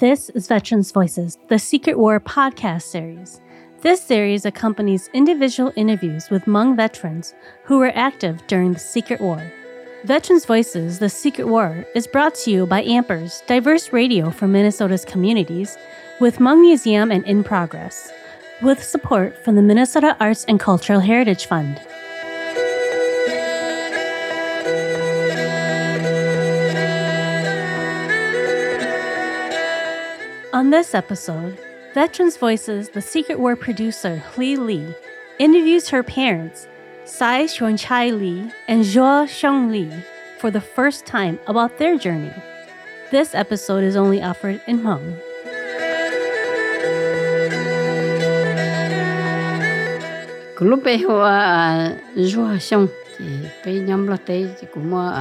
This is Veterans Voices, the Secret War podcast series. This series accompanies individual interviews with Hmong veterans who were active during the Secret War. Veterans Voices, the Secret War is brought to you by Ampers, diverse radio for Minnesota's communities, with Hmong Museum and In Progress, with support from the Minnesota Arts and Cultural Heritage Fund. On this episode, Veterans Voices, the Secret War producer Lee Lee interviews her parents, Sai Chai Lee and Zhuo Xiong Li, for the first time about their journey. This episode is only offered in Hmong. bây giờ à rùa xong thì bây nhóm lo tế thì cũng mua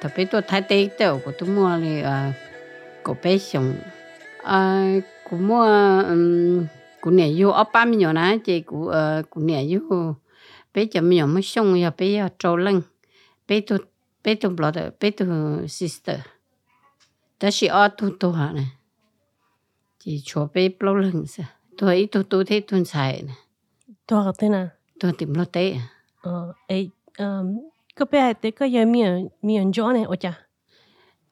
tập bây tôi thay tế tàu của tôi mua thì à cổ bây xong à cũng mua um cũng nè vô ở ba mươi nhỏ nè chị cũng ờ cũng nè vô bây giờ mình mới xong giờ bây giờ trâu lưng. Bây tôi bây tôi brother bây tôi sister. Đó là ở tu tu hả nè. Chị cho bây bao lưng sao tôi ít tu tu thấy tuần xài nè. Tôi tên à? tôi tìm lo à Ờ, ấy, um, có bé tế có giờ miệng miệng gió này ở chả?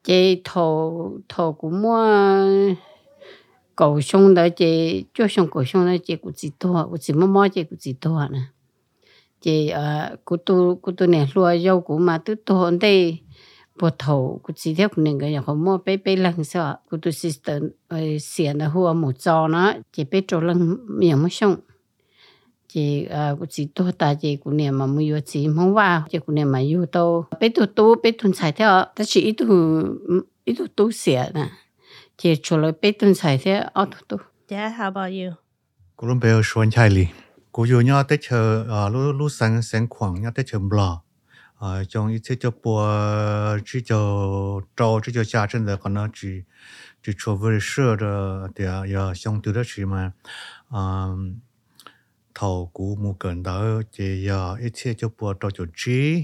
chị thầu thầu cũng mua cầu sông đó chị cho sông cầu sông đó chị cũng chỉ to cũng chỉ mua mua chị cũng chỉ to nè chị à cũng tu cũng tu nè lúa dâu cũng mà tu to hơn đây bộ thầu cũng chỉ theo cũng nên cái không mua bé bé lần sao cũng tu sister ờ xiên là hùa một trò nó chị bé trâu lần miệng mới sông chị à cũng chỉ to ta chị cũng nè mà mua chị mong vào chị cũng nè mà yêu đâu bé tu tu bé tu xài theo ta chỉ ít tu ít tu tu xiên nè chị cho lại bé tuần xài theo ở tu tu Dad, how about you? cô luôn bây giờ chai li cô yêu nhau tới chờ à lu lu sáng sáng khoảng nhau tới chờ bò à trong ít cho bùa chỉ cho trâu chỉ cho gia chân de còn nó chỉ chỉ cho với sơ de de ya xong từ đó chỉ mà thầu cú mua cần đó chỉ ya ít cho bùa trâu cho chỉ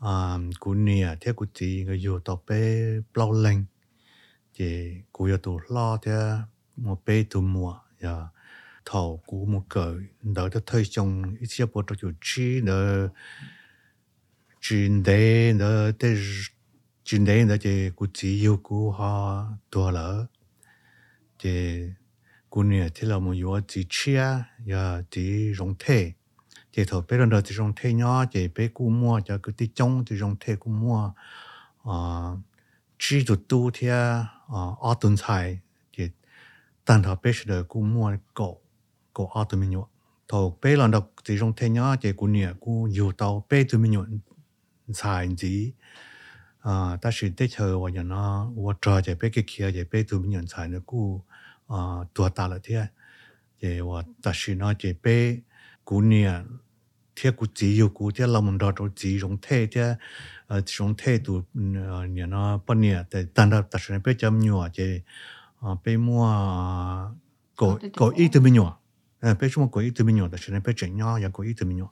à cú nia theo cú chỉ người yêu tao bé bao lên chỉ cú yêu tôi lo thế một bé tôi mua ya thầu cú một cỡ đỡ cho thời trong ít nhất bộ cho chi đỡ chuyện đề đỡ thế chuyện đề đỡ chỉ cú chỉ yêu cú họ tua lỡ. Chỉ cú nè thế là một yếu chỉ chia ya chỉ rong thế. Chỉ thầu bé lần đầu chỉ rong thế nhỏ chỉ bé cú mua cho cứ tí trong chỉ rong thế cú mua à chỉ tụ tu thì à ở tuần sai chỉ但他必须得顾摸狗狗奥特曼牛，头背浪到这种天鸟这古年古有到背对面牛才子啊，但是这车我人啊，我抓这背个kia这背对面牛才呢古啊多大了天，这我但是呢这背古年。 贴古只有古贴老门到到只用贴贴，呃，用贴都呃年啊半年，但但到但是呢，被怎么样啊？这啊被摸啊，狗狗一都没有，呃，被什么狗一都没有，但是呢，被怎样也狗一都没有。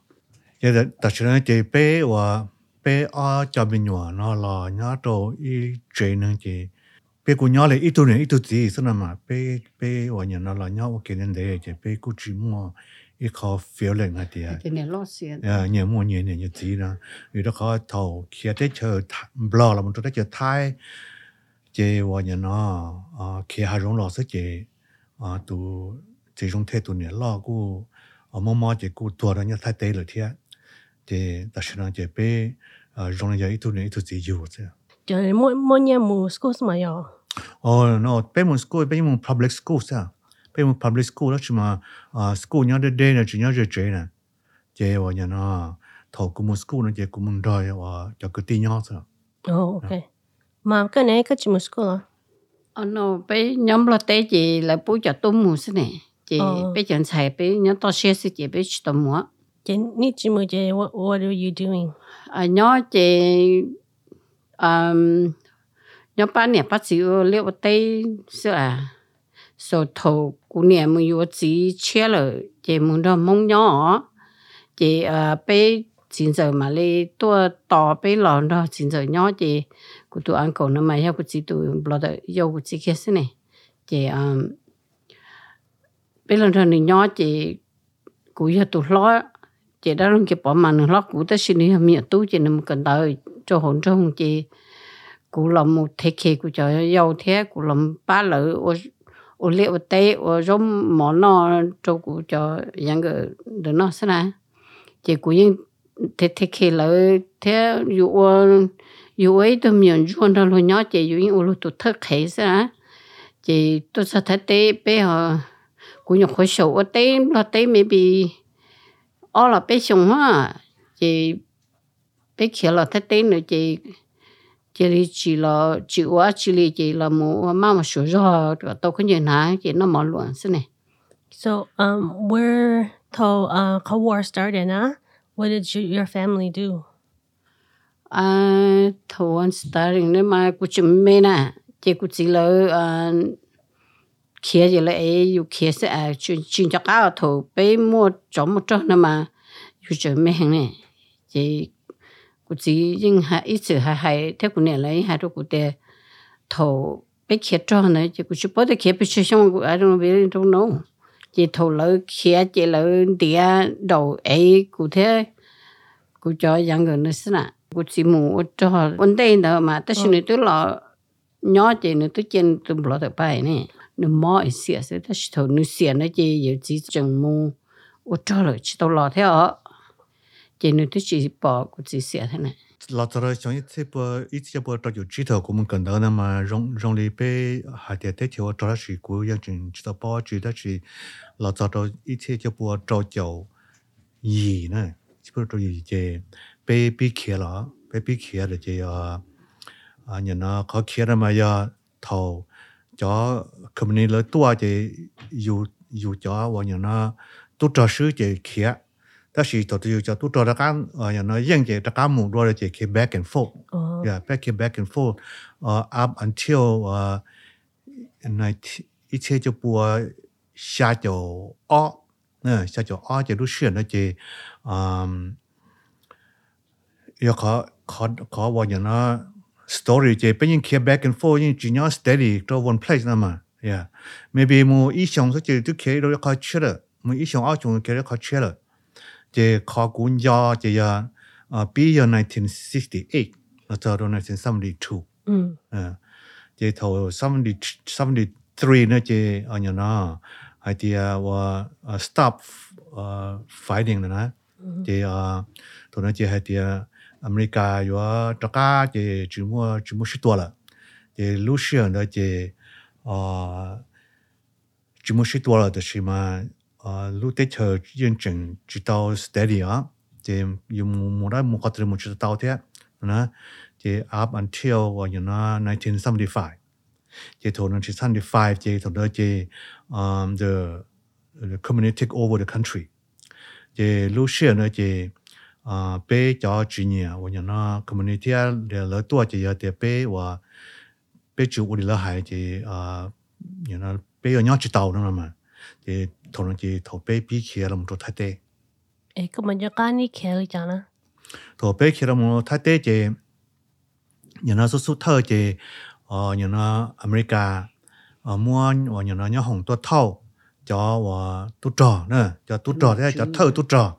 现在但是呢，这被我被啊怎么样？那了，那到一这呢这。被古鸟嘞，一多人一多子，是那嘛？被被我人那了，鸟我给人的，就被古寂寞。 一靠 feeling 啊啲啊， cái này lo xiên 诶嘢冇嘢嘢嘢知啦，如果佢头其实啲就唔落啦，冇做得就太，即话人啊啊，其下种落色嘅啊，都这种态度呢，落个啊妈妈就个多人要太低了啲，即但是呢就被啊容人一度呢一度自由啫。就系mỗi mỗi nhà mua school mà yo. 哦，no，被mon school 被mon public school 噻。 bây giờ public school đó chỉ mà ờ, school nhớ đến đây là chỉ nhớ về chuyện nè. Chế và ờ, nhà nó thầu cũng một school nó chế cũng một đời và cho cái tin nhau thôi. Oh ok. Mà cái này cái chỉ một school à ờ nó bây nhóm lo tế chị là bố cho tôi mua xí này chị bây giờ xài bây nhóm to xe sẽ chị bây tôi mua chị nít chị mua chị what what are you doing? À nhóm chị um nhóm ba nè bác sĩ liệu tế sữa à so thầu cụ nè mình yêu chỉ chia lợ chị muốn đó mong nhỏ chị à bé chính giờ mà lấy tua to bé lòn đó chính giờ nhỏ chị cụ tụi ăn cầu nó mà theo cụ chỉ tụi bỏ đợi yêu cụ chỉ kia xin này chị à bé lòn thằng này nhỏ chị cụ giờ tụ lo chị đã luôn kịp bỏ mà nó lo cụ ta xin đi miệng tú chị nó cần đợi cho hồn cho hồn chị cụ làm một thế kì cụ cho yêu thế cụ làm ba lỡ ô ô liệu tê ô giống món nó cho cú cho những cái đứa nó thế này chị cú những thế thế kì lỡ, thế dụ dụ ấy tôi miệng chuan đó luôn nhỏ chị dụ những ô tụ thất khế thế này chị tôi sẽ thấy tê bé họ cú nhục khối sầu ở tê là tê maybe ở là bé sùng ha chị bé kia là thấy tê nữa chị chị đi chỉ là chị quá chị đi chị là một má mà sửa rồi rồi tôi không nhận hả chị nó mở luôn thế này So, um, where till uh, Cold War started, huh? What did you, your family do? à thầu anh starting nên mà cũng chỉ mê nè chị cũng chỉ là à kia gì là ấy yêu kia sẽ à chuyên chuyên cho cả thầu bé mua cho một chỗ nữa mà yêu chỉ mê hàng nè chị cũng chỉ nhưng hai ít sự hai hai thế cũng nè lấy hai đứa cũng để thầu bé kia cho nữa chị cũng chỉ bảo để kia bé chơi xong I don't really don't know. Chị thầu lỡ kia chị lỡ địa đầu ấy cũng thế. Cũng cho những người nữa xí nè cũng chỉ mua cho vấn đề đó mà tất nhiên tôi là nhỏ chị nữa tôi chân tôi bỏ được bài nè. Nó mò xỉa sẽ tất thầu nó xỉa nó chị giờ chỉ chẳng mua ô cho rồi chỉ tao lo theo genu tu chi pa ku chi sia thana. La tsara chang yi tse pa i tse pa ta ju chi ta ku mun kan da na ma rong rong li pe ha de te ti wa tra shi ku yang jin chi ta pa chi da chi la tsa ta i tse ja pa tra jiao yi na. Chi pa tra yi je pe bi ke la pe bi ke la je ya. A nya na ka ke ra ma ya thao ja company le tua je yu yu ja wa nya na tu tra shi je ke 但是到就就都做了干，呃，原来英姐这干母做了就 came back and forth，yeah，back and back and forth. up until 呃，那一切就不下九二，嗯，下九二就都选了就，嗯，要考考考我人啊，story 就不用 came back and forth，因为只要 steady to one place 那么，yeah，maybe 我一想说就就可以了考去了，我一想二种可以考去了。chế khó cũng do chế ờ, giờ bây giờ 1968 là từ đó 1972 ừ. chế thầu 70 73 nữa chế ở ờ, nhà nó hay thì uh, stop uh, fighting nữa ừ. chế tụi nó chế hay thì America và tất cả chế chỉ mua chỉ mua chút là chế Russian nữa chế chỉ mua chút là thì mà lúc tới chờ yên chừng chỉ tao steady á thì dùng một đó một cái từ một chỉ tao thế nó thì up until và như nó 1975 thì thổ 1975 thì thổ đó thì um, the the community take over the country. thì lúc xưa nữa thì uh, bé cho chị nhỉ và như nó community để lỡ tuổi thì giờ thì bé và bé chủ của đi lỡ hại thì uh, như nó bé ở nhỏ chỉ tao nữa mà thì thằng nó chỉ thầu bé bí kia là một chỗ thái tê Eh, cái mình cho cái này kia đi chăng à? thầu bé kia là một thái tê chỉ nhà nó số số thơ chỉ ờ nhà nó America ờ mua và nhà nó nhớ hồng tôi thâu cho và tôi trò nữa cho tôi trò thế cho thơ tôi trò.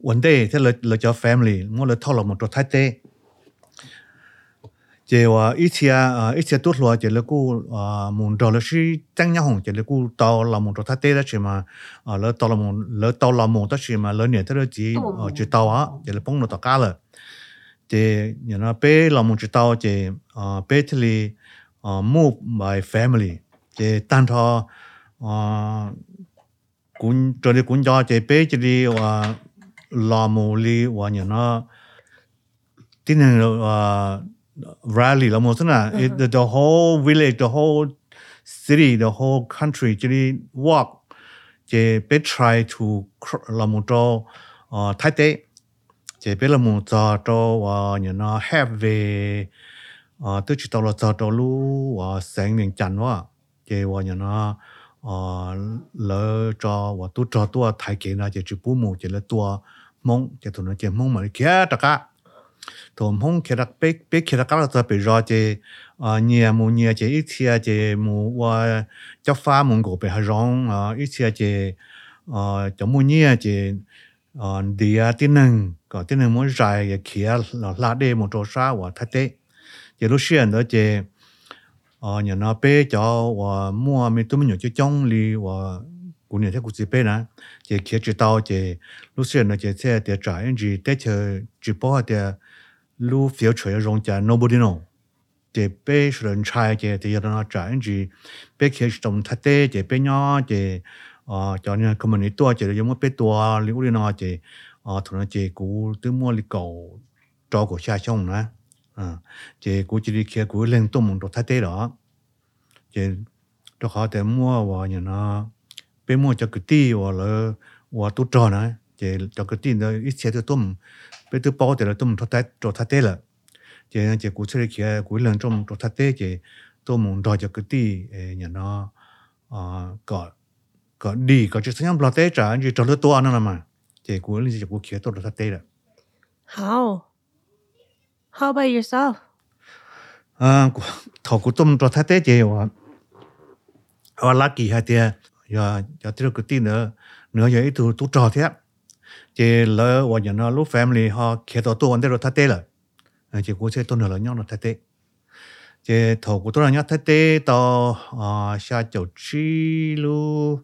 Vấn đề thế là là cho family mua là thâu là một chỗ thái tê chế và ờ, ít chia ít ờ, chia tốt loa chế là cô ờ, muốn đó là sĩ tăng nhau hồng chế là cô to là muốn đó thắt tê đó chỉ mà lỡ to là muốn lỡ to là muốn đó chỉ mà lỡ nhẹ đó chỉ chỉ to á chế là bông nó to cá là chế nhớ nó bé là muốn chỉ to chế bé thì li move by family. Chế tan thọ cũng cho đi cũng cho chế bé chỉ đi và là mù đi và nhớ nó tin là rally la mo na. It the, the whole village the whole city the whole country really walk je be try to la mo to uh tai te je be la mo za to wa you know have we uh to chi to la za to lu wa sang ning chan wa. Je wa you know uh le cho wa tu cho tu thai ke na je chi pu mo je le tu mong je tu na je mong ma ke ta ka. 大家。thổ không khi đặc bé bé khi đặc các là bị rõ thì à nhà mù nhà thì ít thì thì mù và chấp phá mù cổ bị hơi rong à ít thì thì à cho mù nhà thì à đi à tin năng có tin năng muốn dài khi là là để một chỗ xa và thật đấy thì lúc xưa đó thì à nhà nó bé cho và mua mình tụi mình nhiều cho trong li và cũng nhiều thế cũng chỉ bé nè thì khi chỉ tao thì lúc xưa nó chỉ xe để trả anh chỉ để chờ chỉ bảo để lu phiếu chơi rong cha nobody know. Thì bé sự trai thì thì nó trả anh chị bé khi trong thắt tê thì bé nhỏ thì ờ cho nên không mình tua thì giống bé tua liệu đi nó thì ờ thằng nó thì cũng tứ mua li cầu cho của cha xong nữa à chị cũng chỉ đi kia cũng lên tôm một thắt tê đó chị cho họ để mua và nhà nó bé mua cho cái ti và là và tu trò này chị cho cái ti nó ít xe tôi tôm bên tôi bao để là tôm cho thái cho thái tế là chị chị cũng chỉ đi kia cũng lên trong cho thái tế chị tôi muốn đòi cho cái tí nhà nó à có có đi có chỉ xem bao tế trả chỉ cho nó to nữa mà chị cũng lên chị cũng kia tôi thái tế là How? How about yourself? à của tôm cho thái tế chị và và lá kỳ hai tia giờ giờ tiêu cái tin nữa nữa giờ ít tu tu trò thế chỉ lỡ và nhận nó lúc family họ kể tổ tu vấn đề rồi thay thế là ờ, chỉ cố chơi tu nữa là nhau nó thay thế chỉ thầu của tôi là nhau ờ, thay thế to à xa chỗ chi lu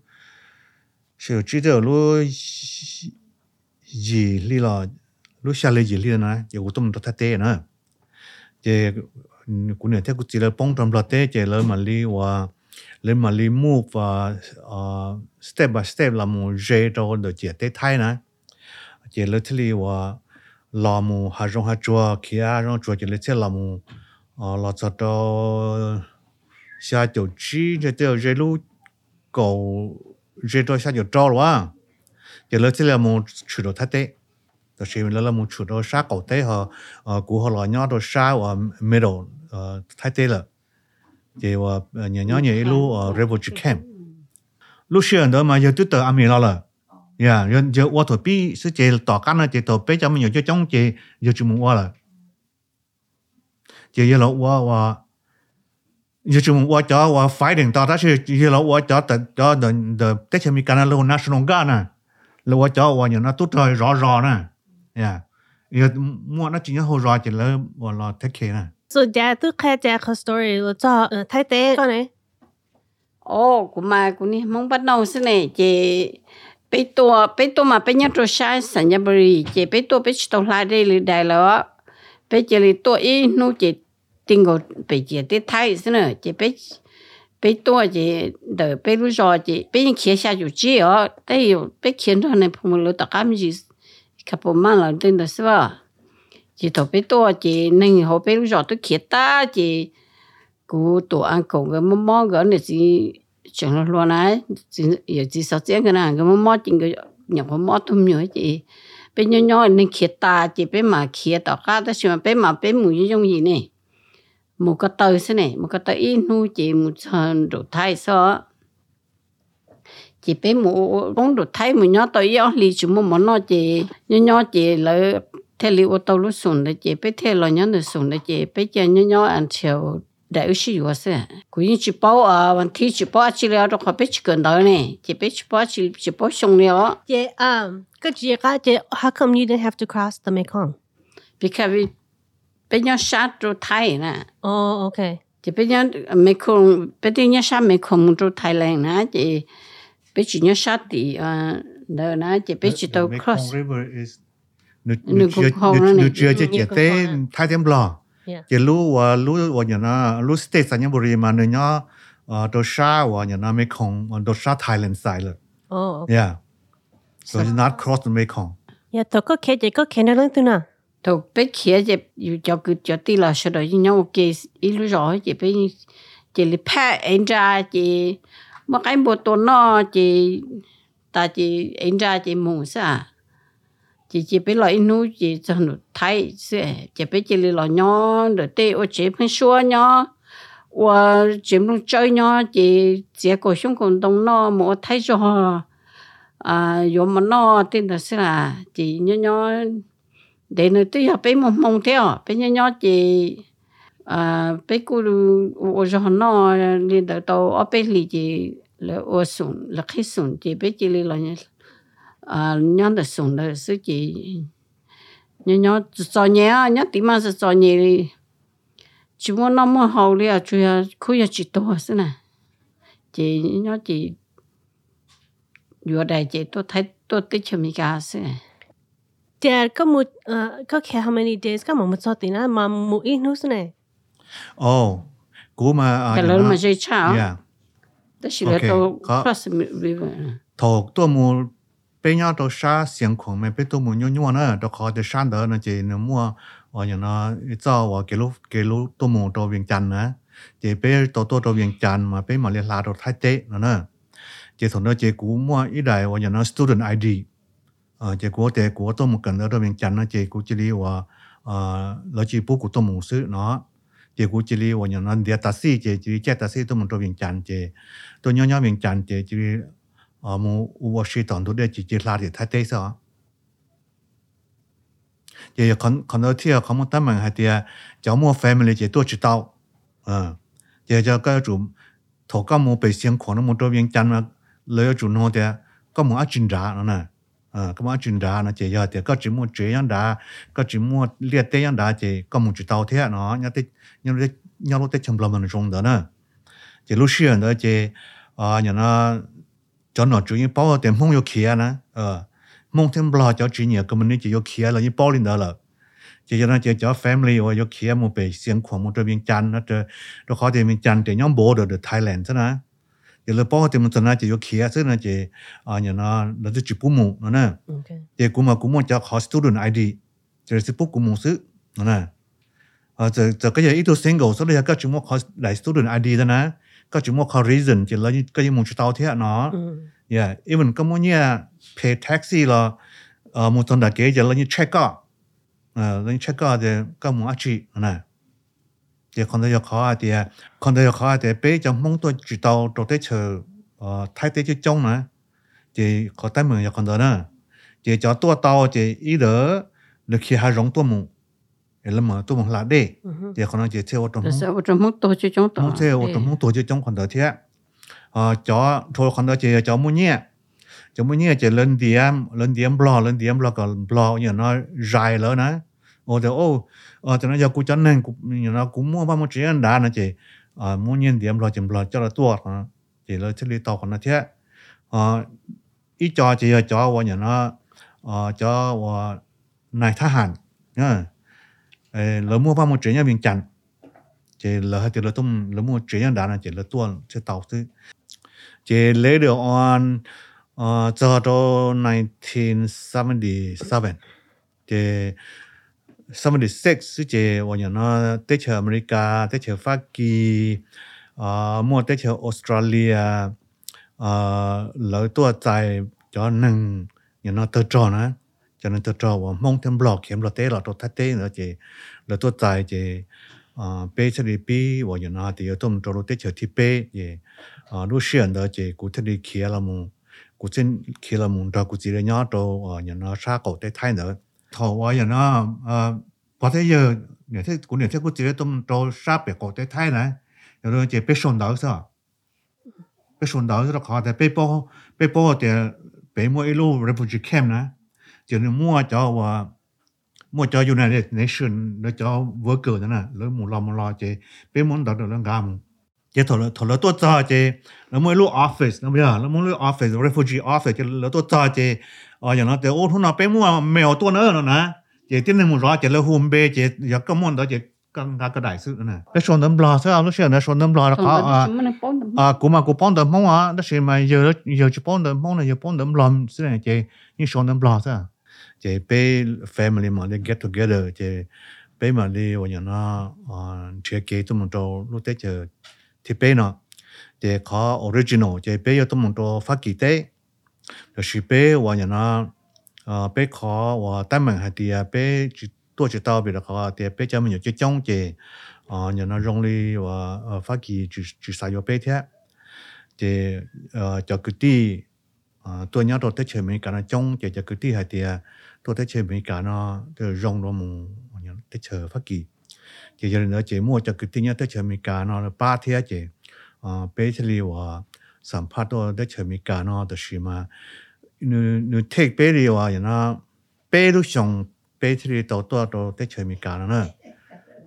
sự chi đó lu gì li là lu xa li gì li nữa chỉ của tuấn cho thay thế nữa chỉ của nhận thế cũng chỉ là bông trong lọt thế chỉ lỡ mà li và lên mà li move và ờ, step by step là một dây cho được chỉ tế thay nè chị lỡ thì và làm một hà rong hà chùa kia rong chùa chị lỡ thì là một là cho cho xa chỗ chi cho tiêu dễ lu cầu dễ cho xa chỗ cho rồi chị lỡ thì là một chủ đồ thay tế đó là mình là một chủ đồ sát cầu tế họ cú họ là nhau đồ sát và middle thái tế là thì và nhà nhau nhà lu refugee camp lúc xưa đó mà giờ tôi tới Ami là ya giờ giờ tôi thôi bị sự chế tỏ cái này chế tỏ bây giờ mình giờ trong chế giờ chúng mình qua là chế giờ là qua qua giờ chúng mình qua cho qua fighting đó đó là giờ là qua cho cho cho the the tết mình cái là national guard nè là qua cho qua nhà nó tốt rồi rõ rõ nè yeah. Giờ mua nó chỉ nhớ hồi rồi chỉ là là take care nè So dad tu khai cha cái story lo cho thái tế con này. ô của mà của ni mong bắt đầu thế này chị bé tua bé tua mà bé nhát rồi sai sản nhà bì chị bé tua bé tàu lại đây lì đại là bé chị lì tua ý, nu chị tình gọi bé chị để thay xin này chị bé bé tua chị đợi bé lúc rồi chị bé những kia xa chủ chị ở. Đây bé khiến cho này phụ nữ tất cả gì cả bộ mang là tên đó sao chị thầu bé to chị nên họ bé lúc rồi tôi kia ta, chị cú tổ ăn cổng cái mò mò cái này gì chẳng là lo này giờ chỉ sợ tiếng cái nào cái mò mót chị cái nhập mò mót thum nhớ chị bên nhau nhau nên khía ta chị bên mà khía tao cá đó xem bên mà bên mù như giống gì nè mù cái tơ thế nè mù cái tơ ít nu chị mù phần đồ thay sao chị bên mù cũng đồ thay mù nhau tao yếu lì chúng mù món nó chị nhau nhau chị lại thế li ô tô lúc xuống đấy chị bên thế lo nhau được xuống đấy chị bên chơi nhau nhau ăn chiều đại ưu sĩ quá sẽ cũng như chỉ bảo àวันที่chỉ bảo chỉ là đó họ bé chỉ cần đó nè chị bé chỉ bảo chỉ chỉ bảo xong nữa Yeah, um, cái gì cả chị, how come you didn't have to cross the Mekong? because bé nhớ sát rồi Thái nè Oh, okay. chị bé nhớ mấy con bé đi nhớ sát mấy con rồi Thái lan nè chị bé chỉ nhớ sát thì à đó nè chị bé chỉ tàu cross River is Nước nước chưa Hồng đó này. nước chưa chỉ Nước chỉ Hồng tế đó. thái thêm bò Yeah. chỉ lu và lu và nhà nó lu state sản nhập buri mà nơi nhỏ đồ sa và nhà nó Mekong và đồ sa Thailand side là Oh, okay. yeah. So it's not cross the Mekong. Yeah, tôi có kể chị có kể nó lên từ nào? tàu bé kia chị yêu cho cứ cho tí là sau đó nhau ok ít lúc rồi chị bé chị li pha anh ra chị mà cái bộ tổ nó chị ta chị anh ra chị mù sa chị chị là lại nu chị cho nó thấy sẽ chị biết chị là nhỏ rồi tê ô chị phân xua nhỏ. Và chị muốn chơi nhỏ chị chị có xuống còn đông nó mà thấy cho à, rồi mà nó tên là sẽ là chị nhỏ nhỏ. Để nó tôi học bé một mong theo bé nhỏ nhỏ chị à bé cô ô cho nó lên đầu tàu ở bé lì chị là ô sùng là khi sùng chị bé chị là nhỏ à nhỏ được sùng là sư chị nhỏ nhỏ cho nhẹ nhỏ tí mà cho nhẹ chỉ muốn nó mua hậu li à chú ya khu ya chỉ to thế này chị nhỏ chị vừa đại chị tôi thấy tôi tích cho mình cả thế Dad, có một có care how many days có một một số tiền mà một ít nữa này. Oh, cú mà cái lớn mà chơi chào Yeah. đó là Okay, tôi cross river thầu tôi mua bây giờ tôi xa xiên khoảng mà bây tôi muốn nhau nhau nữa tôi khó để sang đỡ nó chỉ nó mua ở nhà nó cho ở cái lúc cái lúc tôi muốn tôi viên chăn nữa chỉ bây tôi tôi tôi viên chăn mà bây mà liên lạc tôi thái tế nữa nữa chỉ thằng đó chỉ cú mua ít đại ở nhà nó student ID ờ chỉ cú chỉ cú tôi mua cần đó tôi viên chăn nó chỉ cú chỉ lý ở ờ nó chỉ bút của tôi mua sự nó chỉ cú chỉ lý ở nhà nó địa taxi chỉ chỉ chạy taxi tôi muốn tôi viên chăn chỉ tôi nhớ nhớ viên chăn chỉ chỉ ờ mu u shi tон chỉ chỉ là để thái sao mình hay thì cháu mua family chỉ tôi chỉ tao ờ giờ cho cái chủ thổ cái mua bị xiên khoản nó mua tôi viên chân mà lấy chủ nó thì có mua ăn ra nó nè ờ có mua ăn ra nó chỉ giờ thì có chỉ mua chế ăn ra có chỉ mua liệt tế ăn ra chỉ có mua chỉ tao thế nó nhớ tới nhớ tới nhớ lúc tới chăm lo mình trong đó nè chỉ lúc xưa đó chỉ ờ nhà nó cho nó chủ yếu bao tiền mong yêu kia nè ờ mong thêm lo cho chỉ nhiều cái mình chỉ yêu kia là như bao lên đó là chỉ cho nó chỉ cho family hoặc yêu kia một bề xiên khoản một cái viên chăn nó cho nó khó tiền viên chăn thì nhóm bố được được Thailand thế nè thì là bao tiền mình nó chỉ yêu kia thế nè chỉ à nhà nó nó chỉ bù mù nó nè thì cũng mà cũng muốn cho khó student ID chỉ là bút cũng muốn sự nó nè ờ giờ giờ cái gì ít single số đây các chúng mua khó đại student ID đó nè các chúng mua khó reason chỉ là cái gì muốn chỉ tao thế nó Mm. Yeah, even có muốn như pay taxi là ờ một tuần đã kế giờ là như check out, ờ là như check out thì có muốn ăn chi nè, thì còn đây khó thì còn đây khó thì bây giờ mong tôi chỉ tàu đồ tế chờ ờ thái tế chứ trong nè, thì có tay mình giờ còn đó nè, thì cho tôi tàu thì ý đỡ được khi hai rong tôi mù, thì là mà tôi mù là đi, Mhm. thì còn nó chỉ theo tôi đó là ở trong mức tôi chơi trong không thể ở trong tổ chức trong khoảng đời thế ờ cho thôi khoảng đời chỉ cho mua nhẹ cho mua nhẹ chỉ lên điểm lên điểm blo lên điểm blo còn blo như nó dài lớn nè ô thì ô ờ cho nó giờ cú chân nên cú như nó cũng mua bao nhiêu chuyện đã nó chỉ ờ mua nhẹ điểm chỉ blo cho là tua chỉ là chỉ lý tàu còn nó thế ờ ít cho chỉ là cho như nó ờ cho này thá nhá ờ lỡ mua vào một chuyện nhà miền chẳng chỉ lỡ hai từ lỡ tôm, lỡ mua chuyện nhà đá là chỉ lỡ tuôn sẽ tàu thứ chỉ lấy được on ờ, cho cho 1977 chỉ 76 sư chỉ vào nhà nó tết chờ America tết chờ Pháp Kỳ ờ, mua tết chờ Australia ờ, lỡ tua tại cho nâng, nhà nó tơ tròn á cho nên tôi cho vào mong thêm blog kiếm là tế là tôi thắt tế nữa chị là tôi tại chị bé ờ, thế đi bé và nhận hàng thì tôi cho nó tế chờ thì bé chị lúc xuyên đó chị cụ thế đi kia là mùng cũng trên kia là mùng đó cũng chỉ là nhỏ cho ờ, nhận nó xa cổ tế thay nữa. Thầu và nhận nó ờ, có thể giờ nếu thế cũng nếu thế cụ chỉ là tôi cho xa bể cổ tế thay này. Rồi chị bé sồn đó sao? Bé sồn đó rất khó แต่ bé bao bé bao thì bé mỗi lúc refugee camp này. 就是莫叫我莫叫 United Nation 那叫 worker 的呢，那木拉木拉这被莫到的那干木，这头了头了多早这，那么一路 office 那么样，那么一路 office refugee office 这了多早这，啊，然后在欧通那被莫没有多呢了呢，这天天木拉这了红白这也根本的这。更加个大事呢，被说能不拉，这样都是那说能不拉的好啊。 à cũng mà cũng bọn đầm mong à đó là mà giờ giờ chỉ bọn đầm mong là giờ bọn đầm làm thế này chị như số đầm làm sao Chế bé family mà để get together chế bé mà đi vào nhà nó chế kế tụi mình cho lúc tết chế thì bé nó chị có original chế bé giờ tụi mình cho phát kỳ tế rồi chị bé vào nhà nó ờ, bé có và tay mình hay thì bé à, chỉ tôi chỉ tao bị là có, thì bé cho mình nhiều chơi trong chế ờ nhà nó rong đi và ờ, phát kỳ chỉ chỉ xài cho bé thế. Chế ờ, cho cái tí tôi nhớ rồi tới chế mình cả nó trong chế cho cái tí hay thì à. ตัวเตเชอเมริกาเนาะเตยองรมุงอย่างเงี้ยเตเชอฟักกี้เจเจเนเจมั่วจะกึติเนี้ยเตเชอเมริกาเนาะป้าเทียเจอ่าเปเชลีว่าสัมภาษณ์ตัวเตเชอเมริกาเนาะตัวชิมานูนูเทคเปรีว่าอย่างเนาะเปรุชงเปเชลีตัวตัวตัวเตเชอเมริกาเนาะ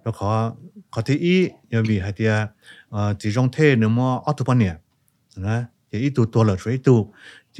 แล้วขอขอที่อียังมีให้เดียเอ่อจีจงเทเนื้อมอออตุปเนี่ยนะเจอีตัวตัวเหลือช่วยตัวเจ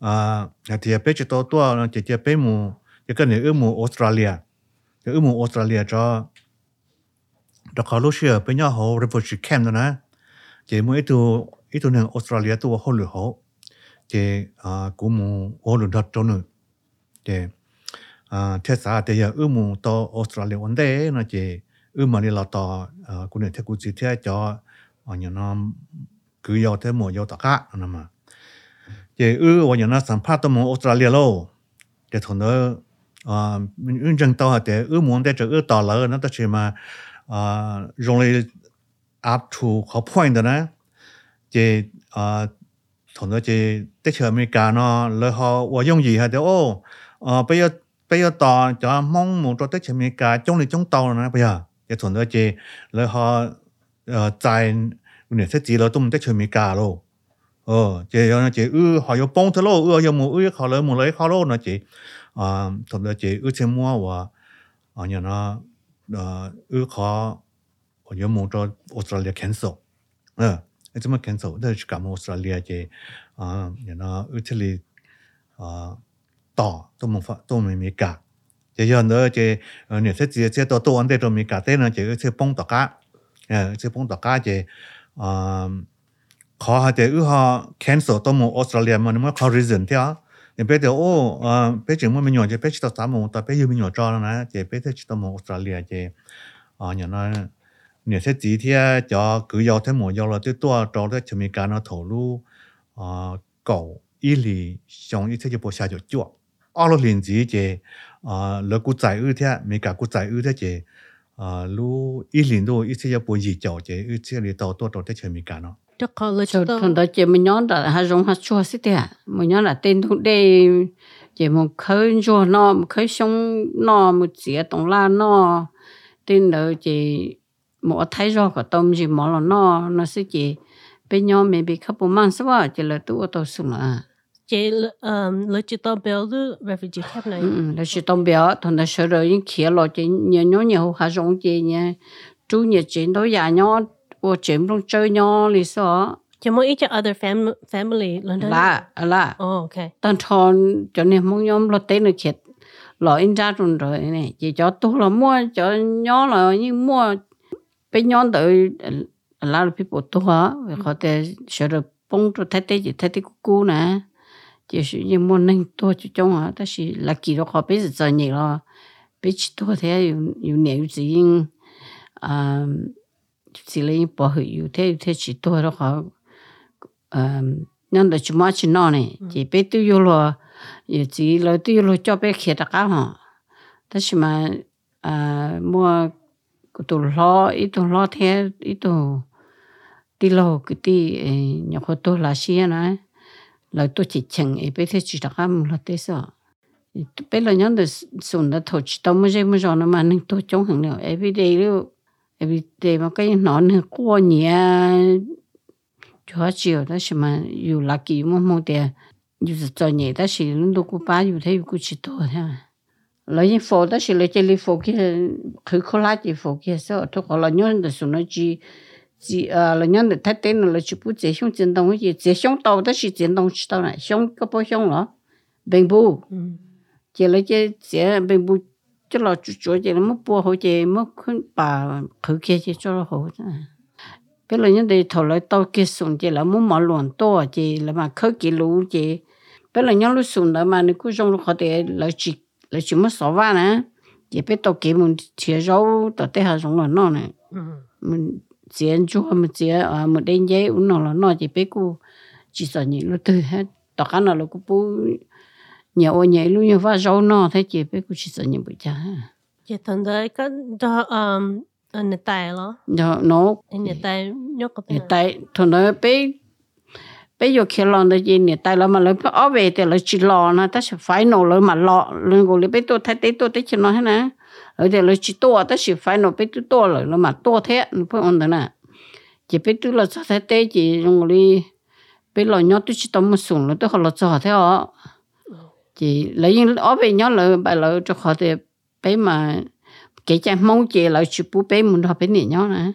à thì bé chỉ tao tua chỉ chỉ bé mù chỉ cần nếu mù Australia nếu mù Australia cho đó khó lúc xưa bé nhau hồ refugee camp đó nè chỉ mù ít tu ít tu nương Australia tu hồ lửa hồ chỉ à cũng mù hồ lửa đó cho nữa chỉ à thế sao thì giờ mù To Australia vấn đề nó chỉ ư mà đi là tao cũng nên theo cũng chỉ theo cho ở nhà nó cứ yêu thế mùa yêu tất cả nè mà mua lấy họ lô nó chị à thằng đó chị ư xem mua và à nhà nó ờ ư họ họ yêu mua cho Australia cancel ờ cái gì mà cancel đó là cảm Australia chị à nhà nó ư thế li à tỏ tôi muốn phát tôi mìnhมีกาchị giờ nữa chị nhà sẽ chị sẽ tôi tôi anh đây tôiมีกาtên là chị sẽ bông tỏ cá ờ sẽ bông tỏ cá chị à ขอให้เดี๋ยวเขา cancel ตัวมูออสเ 어, 제 연어 제 의하여 뽕틀로 의하여 뭐 의하러 뭐 의하러 나지. 아, 더더 제 의체모와 아니나 어 의하 어여 뭐저 오스트레일리아 캔서. 네. 이쯤 캔서. 더 지금 오스트레일리아 제 아, 연어 이탈리 아, 더 도문파 도문미가. 제 연어 제 어느 세지에 제도 또 원대 좀 미가 때는 제 의체 뽕더가. 예, 의체 뽕더가 제 음, khó hả thế ư họ cancel tôi một Australia mà nó khó reason thế á. Bây giờ ô bây giờ mới nhỏ thì bây giờ tám một ta bây giờ mình nhỏ cho nó nè thì bây giờ chỉ tôi một Australia thì ờ nhà nó nhiều thế chỉ cho cứ giao thế một, giao là tôi tua cho đó chỉ mình cả nó thổ lu ờ cầu ý lý xong ý thế chỉ bộ xa gì thì ờ lỡ cú giải mình cả cú giải thì ờ lu ý liền đâu ý gì cho thì ý thế thì tàu tua cho thế chỉ mình cả cho cho thằng đó chị mình nhón đã hà giống hà chua xí tiệt à? mình nhón là tên thằng đây chị mình khơi chua nó mình khơi xong nó mình chỉ tổng la nó tên đó chị một thái rõ cả tôm gì mỗi là nó nó sẽ chị bên nhau mình bị khắp bốn mang sao chị là tụ tao sung là chị um là chị tao béo lu refugee khắp này. Ừ, ừ là chị tao béo thằng đó sợ rồi những kia lo chị nhớ nhớ nhiều hà giống chị nhé chú nhớ chị đó già nhau 我全部追nhau lý sao chỉ mỗi ít cho other fam family lần đó là là oh okay tao thon cho nên mong nhóm lo tên được thiệt lo in ra rồi rồi này chỉ cho tôi là mua cho nhỏ là nhưng mua bên nhỏ đợi là là people tôi hả vì họ để sợ được bông cho thay thế chỉ thay thế cũ nè chỉ sử dụng mua nên tôi chỉ trong hả ta chỉ là kỳ đó họ bây giờ giờ nhiều lo bây giờ tôi thấy 有有年有指引 zile pahu yu te yu te chi tohra ka um, nanda chuma chi nani mm. ji pe tu yu lo yu zi lo tu yu lo cho pe khe ta ka ho ta shi ma uh, mua tu lo i tu lo te i tu ti lo ki ti e, nyo ko tu la shi ya na. Lo tu chi cheng i pe te chi ta ka mu lo te so pe lo nyanda sun da to chi ta mu je mu jo na ma ning to chong hang every day liu vì để mà cái nó nữa qua nhà chúa chiều đó xem mà dù là kỳ mà mong tiền dù là cho nhẹ đó thì lúc đó cũng ba dù thấy cũng chỉ tổ ha. Lấy những phố đó thì lấy cái lấy phố kia khử khô lá chỉ phố kia sao tôi có là nhon được xuống nó chỉ chỉ à là nhon được thay tên là chỉ bút chế xong chiến đông chỉ chế xong tàu đó thì chiến đông chỉ tàu này xong cái bao xong đó bình bù, ừ. chỉ lấy cái chỉ bình bù cho là chú chú là mất bùa hồ chỉ mất khuyên bà khử kia chỉ cho nó hồ bây giờ những đây thầu lại tao kia xuống chỉ là muốn mở luận to chỉ là mà khử kia lũ chỉ bây giờ những lúc xuống đó mà nếu cứ trong lúc họ để là chỉ là chỉ mất sáu vạn nè chỉ biết tàu kiếm mình chia rau tàu tê hà giống là nó nè mình chia chú mình chia à mình đem giấy uống nó là nó chỉ biết cô chỉ sợ nhị lúc từ hết tàu cá nào là cô bố nhà ô nhà lúc như va rau nó thế chỉ biết cô chỉ sợ nhị bự cha Chị thần đấy cái đó um anh tài lo. Đó nó anh tài nhóc cái nhà. tay thằng đó bé bây giờ khi lo được gì nhà tay là mà lấy ở về thì là chỉ lo nó ta sẽ phải nổ lấy mà lo. Lên gọi lấy bé tôi thấy té tôi thấy chỉ nó hết nè. Ở đây là chỉ to ta sẽ phải nổ bé tôi to rồi là mà to thế nó phải ổn đấy nè. Chỉ bé tôi là sao thấy té chỉ đi bé lo nhớ tôi chỉ tao mà xuống là tôi họ là sao thế họ chỉ lấy những ở về nhớ là bài là cho họ thì bé mà cái cha mong chị là chỉ bố bé muốn họ bé nhớ nhớ nè.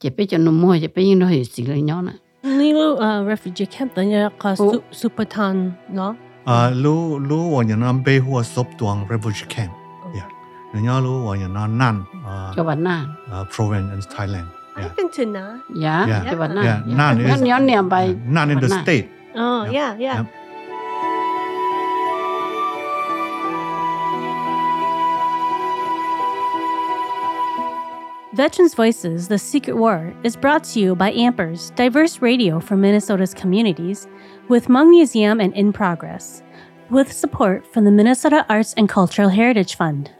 Chỉ bé cho nó mua chỉ bé nó hiểu gì là nhớ nè. Nilu uh, refugee camp đó nhá có Ồ. su supertan nó. À lu lu ở nhà nó bê hùa sốp tuang refugee camp. Yeah nhà nhớ lu ở nhà nó nan à cho bạn nào uh, Province in Thailand. Yeah been to Na Yeah, Yeah. bạn nào yeah nan is nhớ yeah, nan in the Nan. state. Oh Yep. yeah yeah Veterans Voices The Secret War is brought to you by Ampers, diverse radio for Minnesota's communities, with Hmong Museum and In Progress, with support from the Minnesota Arts and Cultural Heritage Fund.